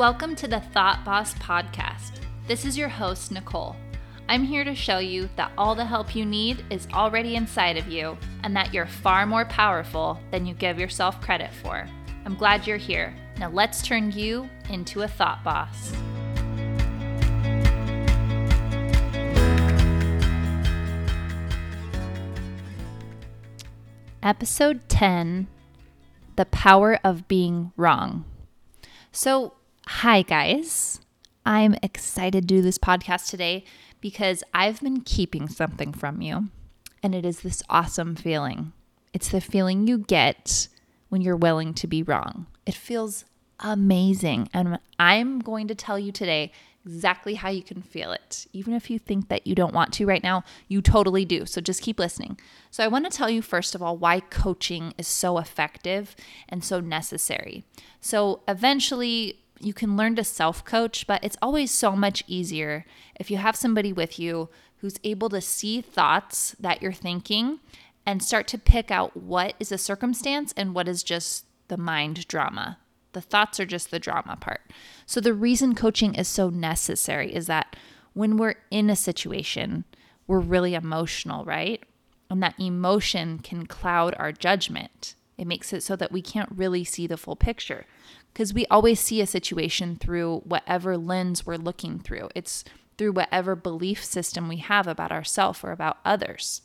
Welcome to the Thought Boss Podcast. This is your host, Nicole. I'm here to show you that all the help you need is already inside of you and that you're far more powerful than you give yourself credit for. I'm glad you're here. Now let's turn you into a thought boss. Episode 10 The Power of Being Wrong. So, hi guys. I'm excited to do this podcast today because I've been keeping something from you, and it is this awesome feeling. It's the feeling you get when you're willing to be wrong. It feels amazing, and I'm going to tell you today exactly how you can feel it. Even if you think that you don't want to right now, you totally do. So just keep listening. So, I want to tell you, first of all, why coaching is so effective and so necessary. So, eventually, you can learn to self coach, but it's always so much easier if you have somebody with you who's able to see thoughts that you're thinking and start to pick out what is a circumstance and what is just the mind drama. The thoughts are just the drama part. So, the reason coaching is so necessary is that when we're in a situation, we're really emotional, right? And that emotion can cloud our judgment. It makes it so that we can't really see the full picture because we always see a situation through whatever lens we're looking through. It's through whatever belief system we have about ourselves or about others.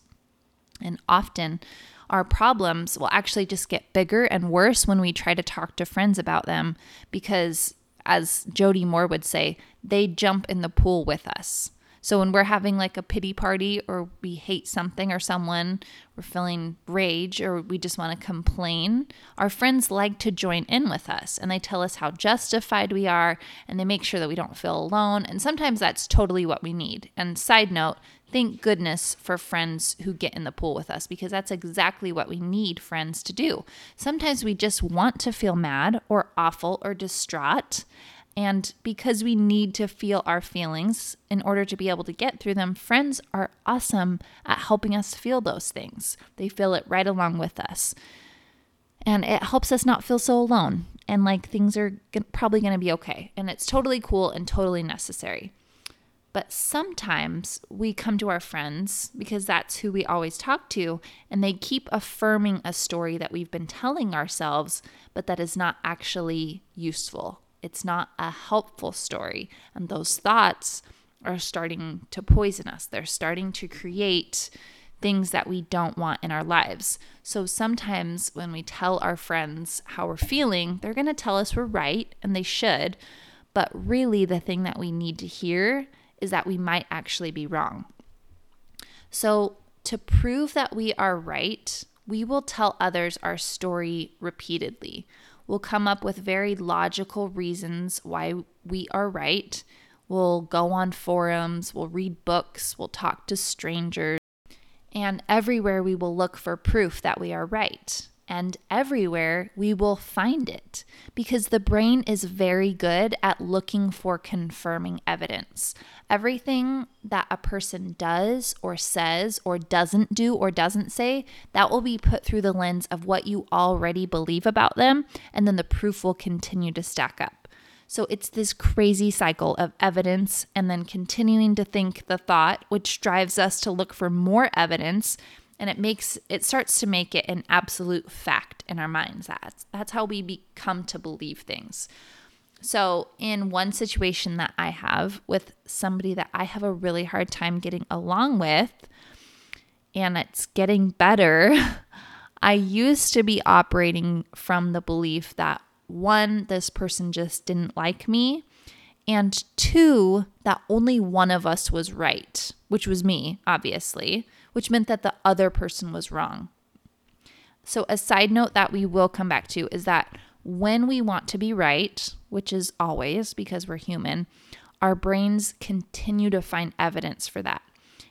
And often our problems will actually just get bigger and worse when we try to talk to friends about them because, as Jody Moore would say, they jump in the pool with us. So when we're having like a pity party or we hate something or someone, we're feeling rage or we just want to complain, our friends like to join in with us and they tell us how justified we are and they make sure that we don't feel alone. And sometimes that's totally what we need. And side note, thank goodness for friends who get in the pool with us because that's exactly what we need friends to do. Sometimes we just want to feel mad or awful or distraught. And because we need to feel our feelings in order to be able to get through them, friends are awesome at helping us feel those things. They feel it right along with us. And it helps us not feel so alone and like things are probably going to be okay. And it's totally cool and totally necessary. But sometimes we come to our friends because that's who we always talk to, and they keep affirming a story that we've been telling ourselves, but that is not actually useful it's not a helpful story. And those thoughts are starting to poison us. They're starting to create things that we don't want in our lives. So sometimes when we tell our friends how we're feeling, they're going to tell us we're right, and they should. But really, the thing that we need to hear is that we might actually be wrong. So, to prove that we are right, we will tell others our story repeatedly. We'll come up with very logical reasons why we are right. We'll go on forums, we'll read books, we'll talk to strangers, and everywhere we will look for proof that we are right and everywhere we will find it because the brain is very good at looking for confirming evidence. Everything that a person does or says or doesn't do or doesn't say, that will be put through the lens of what you already believe about them, and then the proof will continue to stack up. So it's this crazy cycle of evidence and then continuing to think the thought, which drives us to look for more evidence and it makes it starts to make it an absolute fact in our minds. That's that's how we become to believe things. So in one situation that i have with somebody that i have a really hard time getting along with and it's getting better i used to be operating from the belief that one this person just didn't like me and two that only one of us was right which was me obviously which meant that the other person was wrong. So, a side note that we will come back to is that when we want to be right, which is always because we're human, our brains continue to find evidence for that.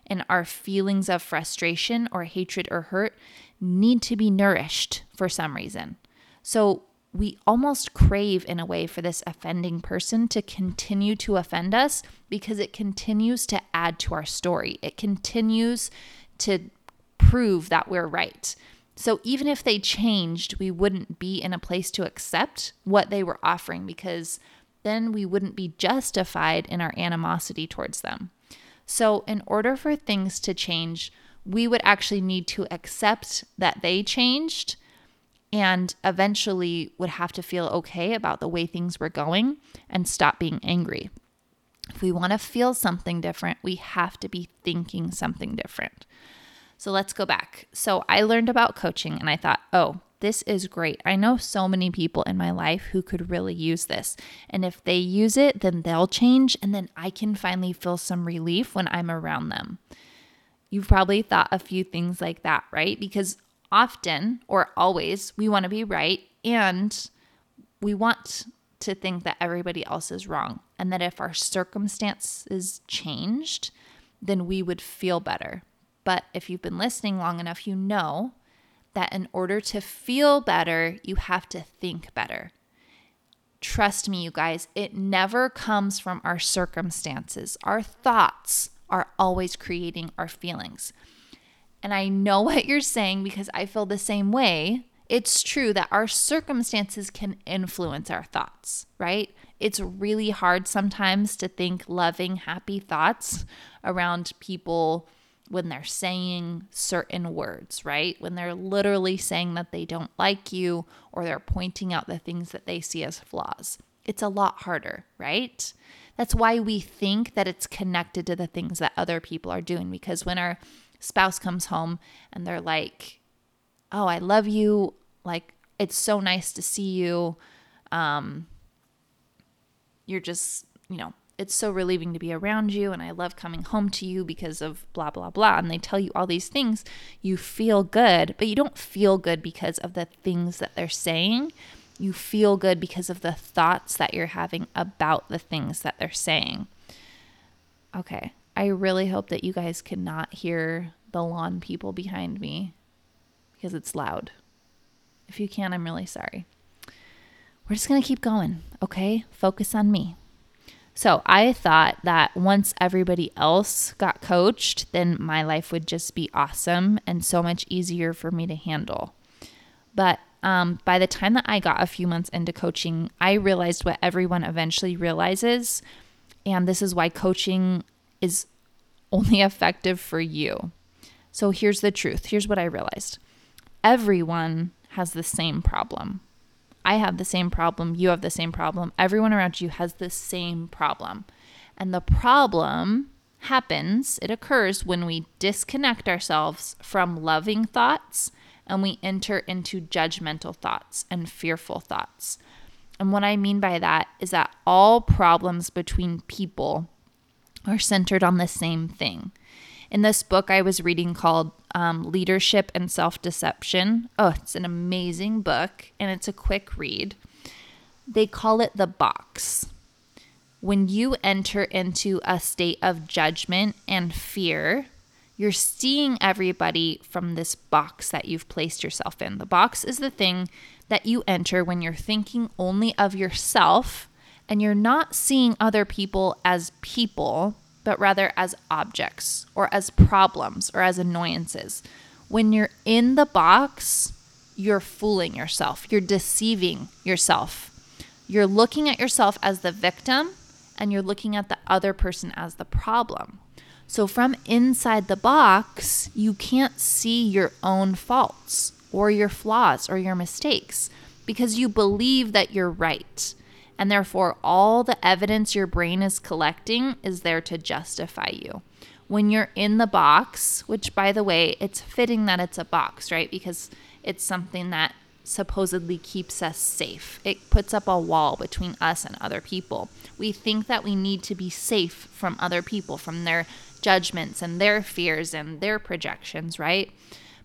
And our feelings of frustration or hatred or hurt need to be nourished for some reason. So, we almost crave in a way for this offending person to continue to offend us because it continues to add to our story. It continues to prove that we're right. So even if they changed, we wouldn't be in a place to accept what they were offering because then we wouldn't be justified in our animosity towards them. So, in order for things to change, we would actually need to accept that they changed and eventually would have to feel okay about the way things were going and stop being angry. If we want to feel something different, we have to be thinking something different. So let's go back. So I learned about coaching and I thought, oh, this is great. I know so many people in my life who could really use this. And if they use it, then they'll change and then I can finally feel some relief when I'm around them. You've probably thought a few things like that, right? Because often or always we want to be right and we want to think that everybody else is wrong and that if our circumstances changed, then we would feel better. But if you've been listening long enough, you know that in order to feel better, you have to think better. Trust me, you guys, it never comes from our circumstances. Our thoughts are always creating our feelings. And I know what you're saying because I feel the same way. It's true that our circumstances can influence our thoughts, right? It's really hard sometimes to think loving, happy thoughts around people when they're saying certain words, right? When they're literally saying that they don't like you or they're pointing out the things that they see as flaws. It's a lot harder, right? That's why we think that it's connected to the things that other people are doing because when our spouse comes home and they're like, "Oh, I love you. Like it's so nice to see you." Um you're just, you know, it's so relieving to be around you and I love coming home to you because of blah, blah, blah. And they tell you all these things. You feel good, but you don't feel good because of the things that they're saying. You feel good because of the thoughts that you're having about the things that they're saying. Okay. I really hope that you guys cannot hear the lawn people behind me because it's loud. If you can, I'm really sorry. We're just going to keep going, okay? Focus on me. So I thought that once everybody else got coached, then my life would just be awesome and so much easier for me to handle. But um, by the time that I got a few months into coaching, I realized what everyone eventually realizes. And this is why coaching is only effective for you. So here's the truth here's what I realized everyone has the same problem. I have the same problem. You have the same problem. Everyone around you has the same problem. And the problem happens, it occurs when we disconnect ourselves from loving thoughts and we enter into judgmental thoughts and fearful thoughts. And what I mean by that is that all problems between people are centered on the same thing. In this book I was reading called um, Leadership and Self Deception. Oh, it's an amazing book and it's a quick read. They call it the box. When you enter into a state of judgment and fear, you're seeing everybody from this box that you've placed yourself in. The box is the thing that you enter when you're thinking only of yourself and you're not seeing other people as people, but rather as objects or as problems or as annoyances. When you're in the box, you're fooling yourself, you're deceiving yourself. You're looking at yourself as the victim and you're looking at the other person as the problem. So, from inside the box, you can't see your own faults or your flaws or your mistakes because you believe that you're right. And therefore, all the evidence your brain is collecting is there to justify you. When you're in the box, which by the way, it's fitting that it's a box, right? Because it's something that supposedly keeps us safe. It puts up a wall between us and other people. We think that we need to be safe from other people, from their judgments and their fears and their projections, right?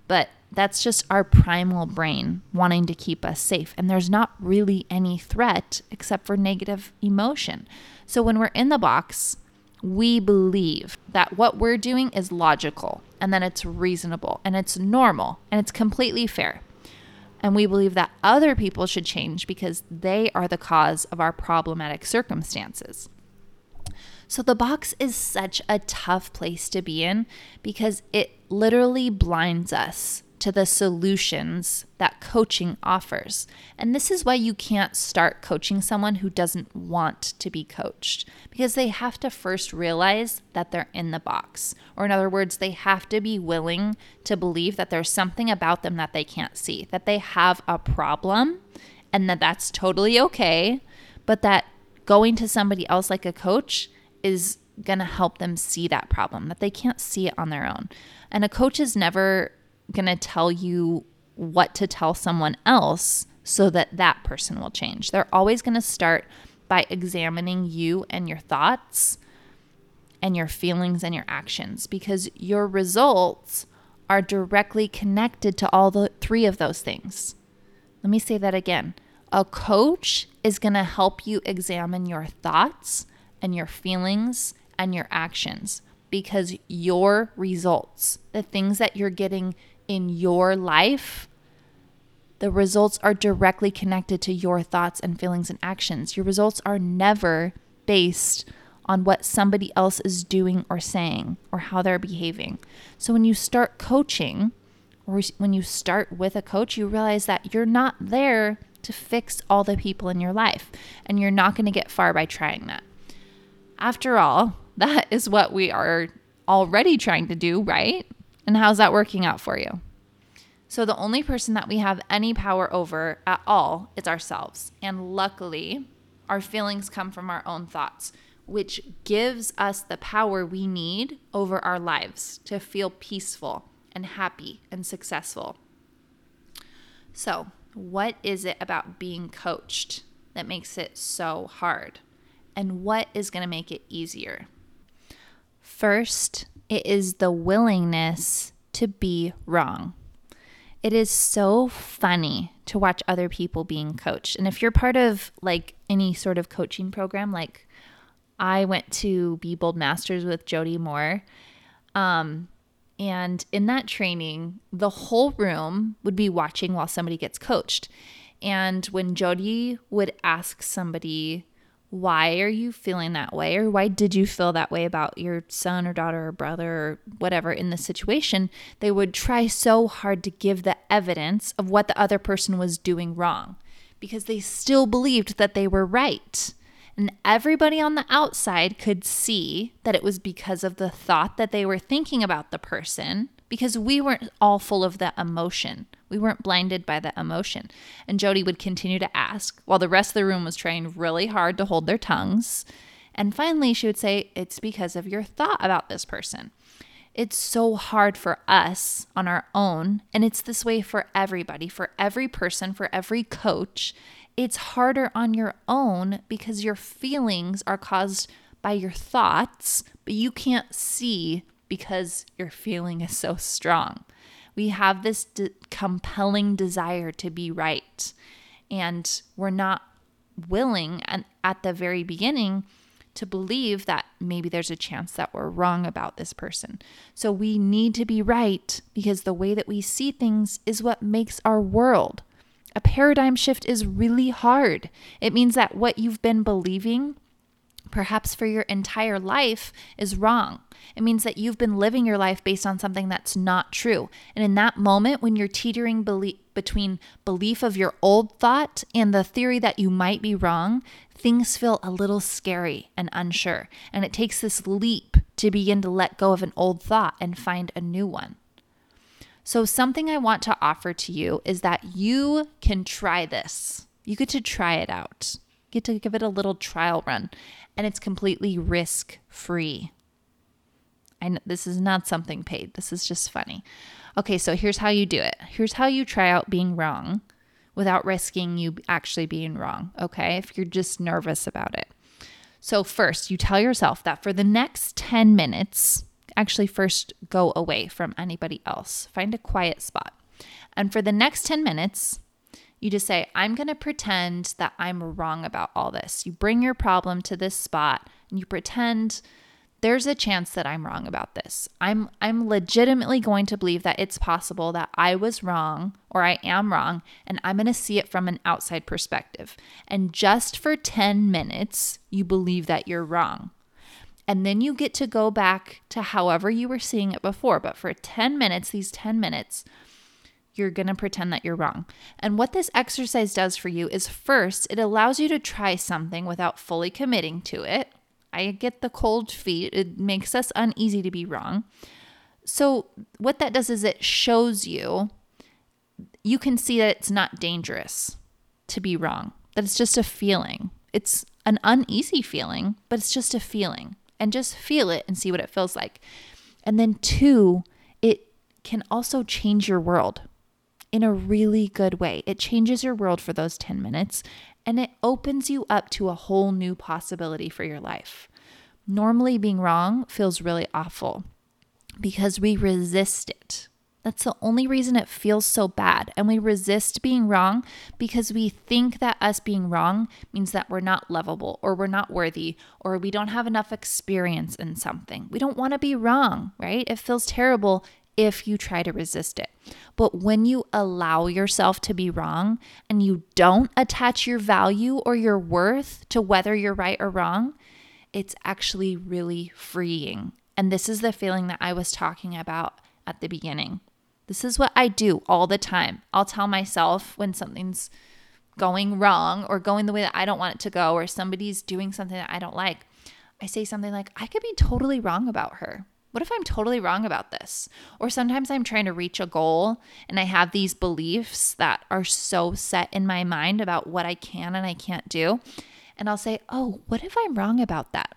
But that's just our primal brain wanting to keep us safe. And there's not really any threat except for negative emotion. So when we're in the box, we believe that what we're doing is logical and then it's reasonable and it's normal and it's completely fair. And we believe that other people should change because they are the cause of our problematic circumstances. So the box is such a tough place to be in because it literally blinds us to the solutions that coaching offers. And this is why you can't start coaching someone who doesn't want to be coached because they have to first realize that they're in the box. Or, in other words, they have to be willing to believe that there's something about them that they can't see, that they have a problem, and that that's totally okay, but that going to somebody else like a coach is going to help them see that problem, that they can't see it on their own. And a coach is never going to tell you what to tell someone else so that that person will change. They're always going to start by examining you and your thoughts and your feelings and your actions because your results are directly connected to all the three of those things. Let me say that again. A coach is going to help you examine your thoughts and your feelings and your actions because your results, the things that you're getting in your life, the results are directly connected to your thoughts and feelings and actions. Your results are never based on what somebody else is doing or saying or how they're behaving. So when you start coaching or when you start with a coach, you realize that you're not there to fix all the people in your life and you're not going to get far by trying that. After all, that is what we are already trying to do, right? And how's that working out for you? So, the only person that we have any power over at all is ourselves. And luckily, our feelings come from our own thoughts, which gives us the power we need over our lives to feel peaceful and happy and successful. So, what is it about being coached that makes it so hard? And what is going to make it easier? First, it is the willingness to be wrong. It is so funny to watch other people being coached. And if you're part of like any sort of coaching program, like I went to Be Bold Masters with Jody Moore. Um, and in that training, the whole room would be watching while somebody gets coached. And when Jody would ask somebody why are you feeling that way? Or why did you feel that way about your son or daughter or brother or whatever in the situation? They would try so hard to give the evidence of what the other person was doing wrong because they still believed that they were right. And everybody on the outside could see that it was because of the thought that they were thinking about the person because we weren't all full of that emotion. We weren't blinded by the emotion. And Jody would continue to ask while the rest of the room was trying really hard to hold their tongues. And finally, she would say, It's because of your thought about this person. It's so hard for us on our own. And it's this way for everybody, for every person, for every coach. It's harder on your own because your feelings are caused by your thoughts, but you can't see because your feeling is so strong. We have this de- compelling desire to be right, and we're not willing and at the very beginning to believe that maybe there's a chance that we're wrong about this person. So we need to be right because the way that we see things is what makes our world. A paradigm shift is really hard. It means that what you've been believing perhaps for your entire life, is wrong. It means that you've been living your life based on something that's not true. And in that moment, when you're teetering between belief of your old thought and the theory that you might be wrong, things feel a little scary and unsure. And it takes this leap to begin to let go of an old thought and find a new one. So, something I want to offer to you is that you can try this. You get to try it out get to give it a little trial run and it's completely risk free. I know this is not something paid. This is just funny. Okay, so here's how you do it. Here's how you try out being wrong without risking you actually being wrong, okay? If you're just nervous about it. So, first, you tell yourself that for the next 10 minutes, actually, first go away from anybody else, find a quiet spot. And for the next 10 minutes, you just say, I'm going to pretend that I'm wrong about all this. You bring your problem to this spot and you pretend there's a chance that I'm wrong about this. I'm I'm legitimately going to believe that it's possible that I was wrong or I am wrong and I'm going to see it from an outside perspective. And just for 10 minutes, you believe that you're wrong. And then you get to go back to however you were seeing it before, but for 10 minutes, these 10 minutes, you're going to pretend that you're wrong. And what this exercise does for you is first, it allows you to try something without fully committing to it. I get the cold feet, it makes us uneasy to be wrong. So, what that does is it shows you, you can see that it's not dangerous to be wrong, that it's just a feeling. It's an uneasy feeling, but it's just a feeling. And just feel it and see what it feels like. And then, two, it can also change your world in a really good way. It changes your world for those 10 minutes and it opens you up to a whole new possibility for your life. Normally, being wrong feels really awful because we resist it. That's the only reason it feels so bad. And we resist being wrong because we think that us being wrong means that we're not lovable or we're not worthy or we don't have enough experience in something. We don't want to be wrong, right? It feels terrible if you try to resist it. But when you allow yourself to be wrong and you don't attach your value or your worth to whether you're right or wrong, it's actually really freeing. And this is the feeling that I was talking about at the beginning. This is what I do all the time. I'll tell myself when something's going wrong or going the way that I don't want it to go, or somebody's doing something that I don't like. I say something like, I could be totally wrong about her. What if I'm totally wrong about this? Or sometimes I'm trying to reach a goal and I have these beliefs that are so set in my mind about what I can and I can't do. And I'll say, oh, what if I'm wrong about that?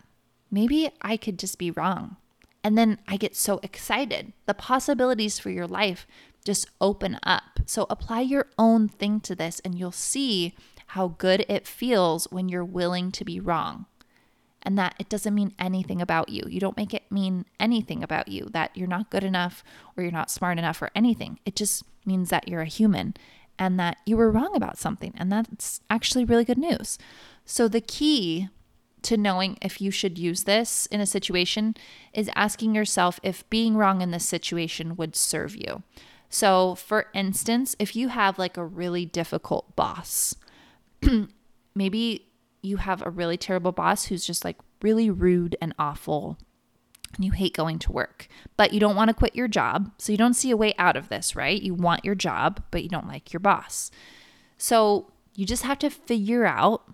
Maybe I could just be wrong. And then I get so excited. The possibilities for your life just open up. So apply your own thing to this and you'll see how good it feels when you're willing to be wrong and that it doesn't mean anything about you. You don't make it mean anything about you, that you're not good enough or you're not smart enough or anything. It just means that you're a human and that you were wrong about something. And that's actually really good news. So, the key to knowing if you should use this in a situation is asking yourself if being wrong in this situation would serve you. So, for instance, if you have like a really difficult boss, maybe you have a really terrible boss who's just like really rude and awful and you hate going to work, but you don't want to quit your job. So you don't see a way out of this, right? You want your job, but you don't like your boss. So you just have to figure out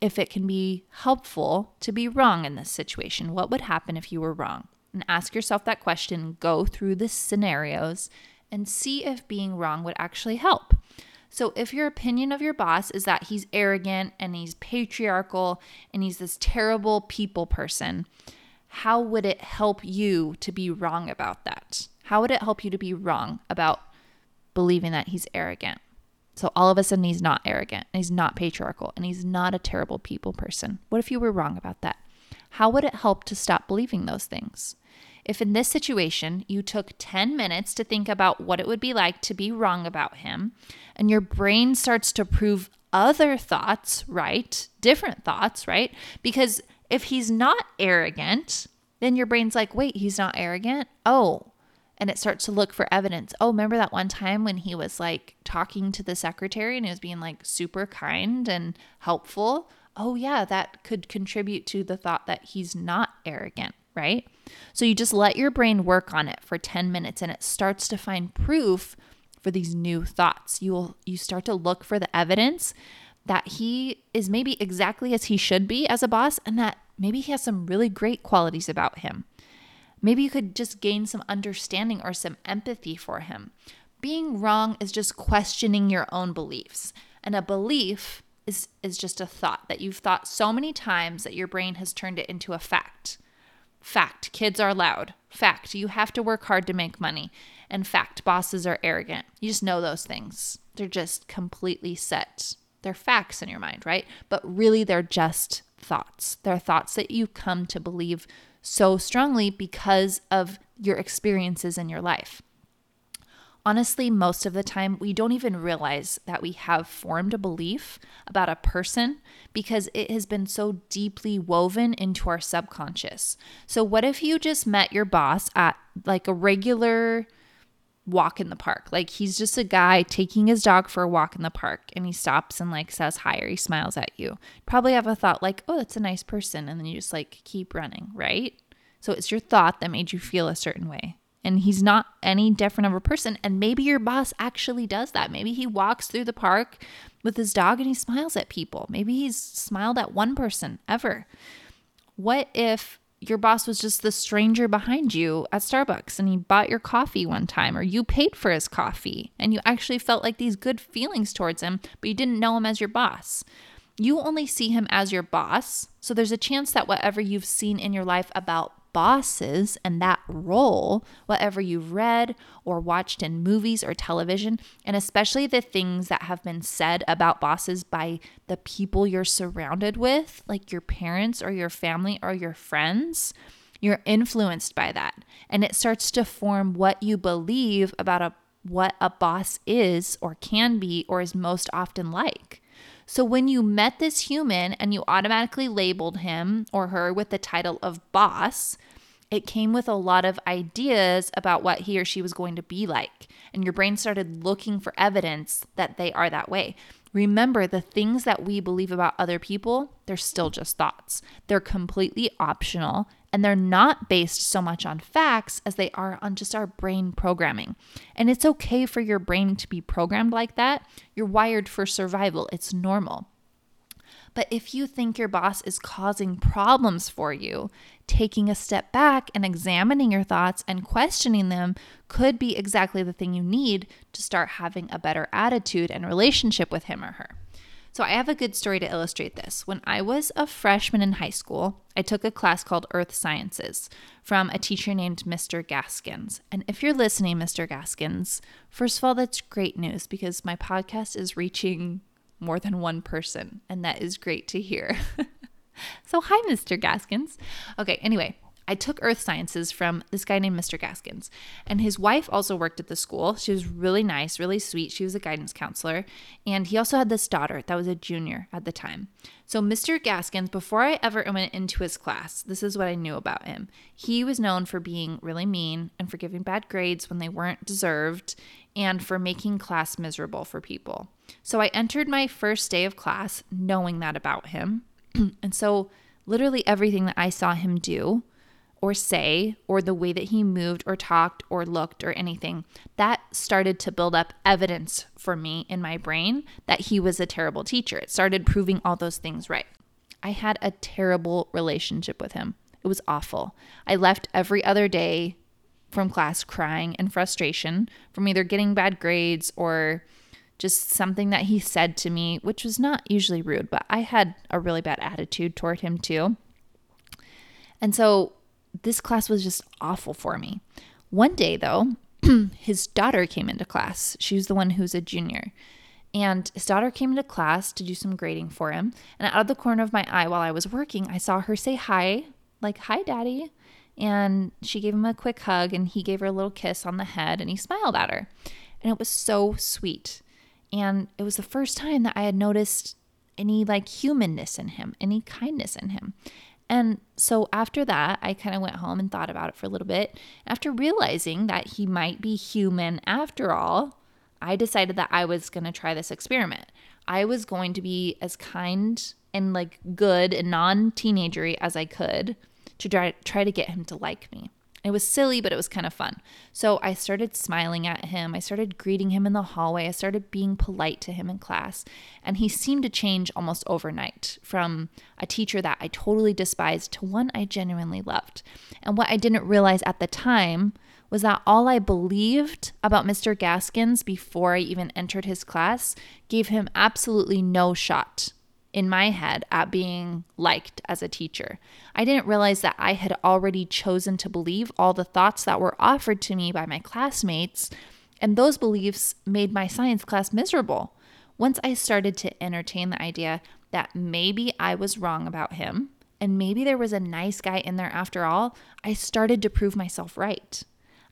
if it can be helpful to be wrong in this situation. What would happen if you were wrong? And ask yourself that question, go through the scenarios, and see if being wrong would actually help. So, if your opinion of your boss is that he's arrogant and he's patriarchal and he's this terrible people person, how would it help you to be wrong about that? How would it help you to be wrong about believing that he's arrogant? So, all of a sudden, he's not arrogant and he's not patriarchal and he's not a terrible people person. What if you were wrong about that? How would it help to stop believing those things? If in this situation you took 10 minutes to think about what it would be like to be wrong about him, and your brain starts to prove other thoughts, right? Different thoughts, right? Because if he's not arrogant, then your brain's like, wait, he's not arrogant? Oh, and it starts to look for evidence. Oh, remember that one time when he was like talking to the secretary and he was being like super kind and helpful? Oh, yeah, that could contribute to the thought that he's not arrogant right? So you just let your brain work on it for 10 minutes and it starts to find proof for these new thoughts. You will you start to look for the evidence that he is maybe exactly as he should be as a boss and that maybe he has some really great qualities about him. Maybe you could just gain some understanding or some empathy for him. Being wrong is just questioning your own beliefs. And a belief is, is just a thought that you've thought so many times that your brain has turned it into a fact. Fact, kids are loud. Fact, you have to work hard to make money. And fact, bosses are arrogant. You just know those things. They're just completely set. They're facts in your mind, right? But really, they're just thoughts. They're thoughts that you come to believe so strongly because of your experiences in your life. Honestly, most of the time, we don't even realize that we have formed a belief about a person because it has been so deeply woven into our subconscious. So, what if you just met your boss at like a regular walk in the park? Like, he's just a guy taking his dog for a walk in the park and he stops and like says hi or he smiles at you. Probably have a thought like, oh, that's a nice person. And then you just like keep running, right? So, it's your thought that made you feel a certain way and he's not any different of a person. And maybe your boss actually does that. Maybe he walks through the park with his dog and he smiles at people. Maybe he's smiled at one person ever. What if your boss was just the stranger behind you at Starbucks and he bought your coffee one time or you paid for his coffee and you actually felt like these good feelings towards him, but you didn't know him as your boss? You only see him as your boss. So there's a chance that whatever you've seen in your life about bosses and that role, whatever you've read or watched in movies or television, and especially the things that have been said about bosses by the people you're surrounded with, like your parents or your family or your friends, you're influenced by that. And it starts to form what you believe about a what a boss is or can be or is most often like. So when you met this human and you automatically labeled him or her with the title of boss, it came with a lot of ideas about what he or she was going to be like. And your brain started looking for evidence that they are that way. Remember, the things that we believe about other people, they're still just thoughts. They're completely optional and they're not based so much on facts as they are on just our brain programming. And it's okay for your brain to be programmed like that. You're wired for survival, it's normal. But if you think your boss is causing problems for you, taking a step back and examining your thoughts and questioning them could be exactly the thing you need to start having a better attitude and relationship with him or her. So, I have a good story to illustrate this. When I was a freshman in high school, I took a class called Earth Sciences from a teacher named Mr. Gaskins. And if you're listening, Mr. Gaskins, first of all, that's great news because my podcast is reaching more than one person, and that is great to hear. so, hi, Mr. Gaskins. Okay, anyway, I took earth sciences from this guy named Mr. Gaskins, and his wife also worked at the school. She was really nice, really sweet. She was a guidance counselor, and he also had this daughter that was a junior at the time. So, Mr. Gaskins, before I ever went into his class, this is what I knew about him. He was known for being really mean and for giving bad grades when they weren't deserved and for making class miserable for people. So, I entered my first day of class knowing that about him. and so, literally everything that I saw him do or say or the way that he moved or talked or looked or anything, that started to build up evidence for me in my brain that he was a terrible teacher. It started proving all those things right. I had a terrible relationship with him. It was awful. I left every other day from class crying in frustration from either getting bad grades or just something that he said to me, which was not usually rude, but I had a really bad attitude toward him too. And so this class was just awful for me. One day, though, his daughter came into class. She was the one who's a junior. And his daughter came into class to do some grading for him. And out of the corner of my eye while I was working, I saw her say hi, like, hi, daddy. And she gave him a quick hug and he gave her a little kiss on the head and he smiled at her. And it was so sweet. And it was the first time that I had noticed any like humanness in him, any kindness in him. And so after that, I kind of went home and thought about it for a little bit. After realizing that he might be human after all, I decided that I was going to try this experiment. I was going to be as kind and like good and non teenagery as I could to try, try to get him to like me. It was silly, but it was kind of fun. So I started smiling at him. I started greeting him in the hallway. I started being polite to him in class. And he seemed to change almost overnight from a teacher that I totally despised to one I genuinely loved. And what I didn't realize at the time was that all I believed about Mr. Gaskins before I even entered his class gave him absolutely no shot in my head at being liked as a teacher. I didn't realize that I had already chosen to believe all the thoughts that were offered to me by my classmates, and those beliefs made my science class miserable. Once I started to entertain the idea that maybe I was wrong about him, and maybe there was a nice guy in there after all, I started to prove myself right.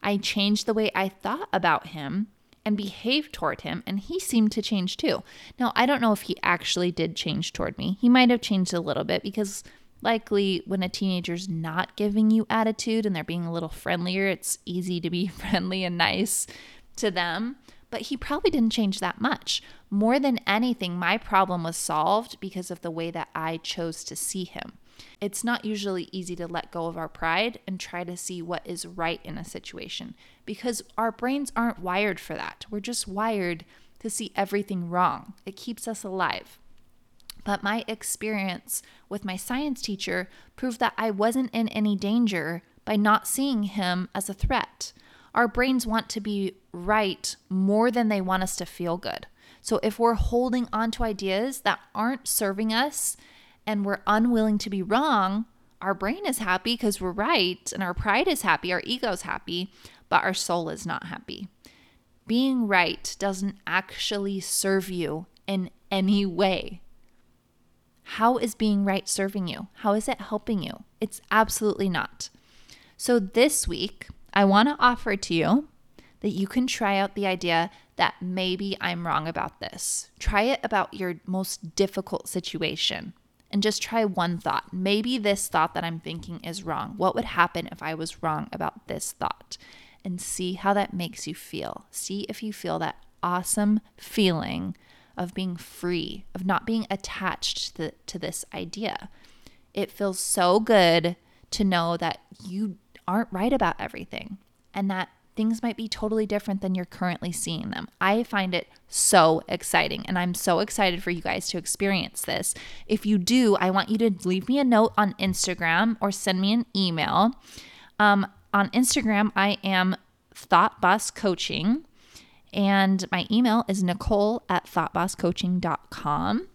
I changed the way I thought about him and behave toward him, and he seemed to change too. Now, I don't know if he actually did change toward me. He might have changed a little bit because likely when a teenager's not giving you attitude and they're being a little friendlier, it's easy to be friendly and nice to them. But he probably didn't change that much. More than anything, my problem was solved because of the way that I chose to see him. It's not usually easy to let go of our pride and try to see what is right in a situation because our brains aren't wired for that. We're just wired to see everything wrong. It keeps us alive. But my experience with my science teacher proved that I wasn't in any danger by not seeing him as a threat. Our brains want to be right more than they want us to feel good. So if we're holding on to ideas that aren't serving us and we're unwilling to be wrong, our brain is happy because we're right and our pride is happy, our ego is happy, but our soul is not happy. Being right doesn't actually serve you in any way. How is being right serving you? How is it helping you? It's absolutely not. So, this week, I want to offer to you that you can try out the idea that maybe I'm wrong about this. Try it about your most difficult situation and just try one thought. Maybe this thought that I'm thinking is wrong. What would happen if I was wrong about this thought? And see how that makes you feel. See if you feel that awesome feeling of being free, of not being attached to, to this idea. It feels so good to know that you aren't right about everything and that things might be totally different than you're currently seeing them. I find it so exciting, and I'm so excited for you guys to experience this. If you do, I want you to leave me a note on Instagram or send me an email. Um, on Instagram, I am Thought Boss Coaching. And my email is nicole at thoughtbosscoaching.com.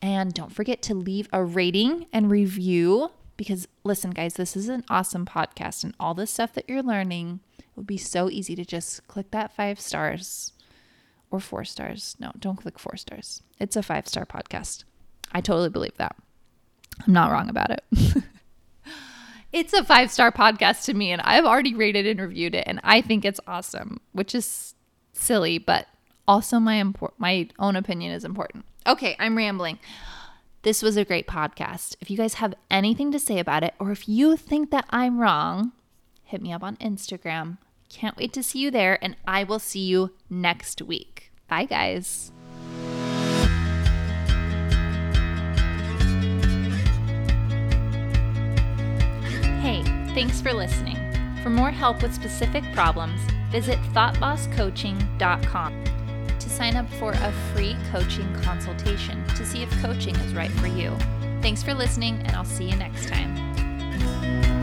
And don't forget to leave a rating and review because, listen, guys, this is an awesome podcast. And all the stuff that you're learning, would be so easy to just click that five stars or four stars. No, don't click four stars. It's a five star podcast. I totally believe that. I'm not wrong about it. it's a five star podcast to me, and I've already rated and reviewed it, and I think it's awesome, which is silly, but also my impor- my own opinion is important. Okay, I'm rambling. This was a great podcast. If you guys have anything to say about it, or if you think that I'm wrong, hit me up on Instagram. Can't wait to see you there, and I will see you next week. Bye, guys. Hey, thanks for listening. For more help with specific problems, visit thoughtbosscoaching.com to sign up for a free coaching consultation to see if coaching is right for you. Thanks for listening, and I'll see you next time.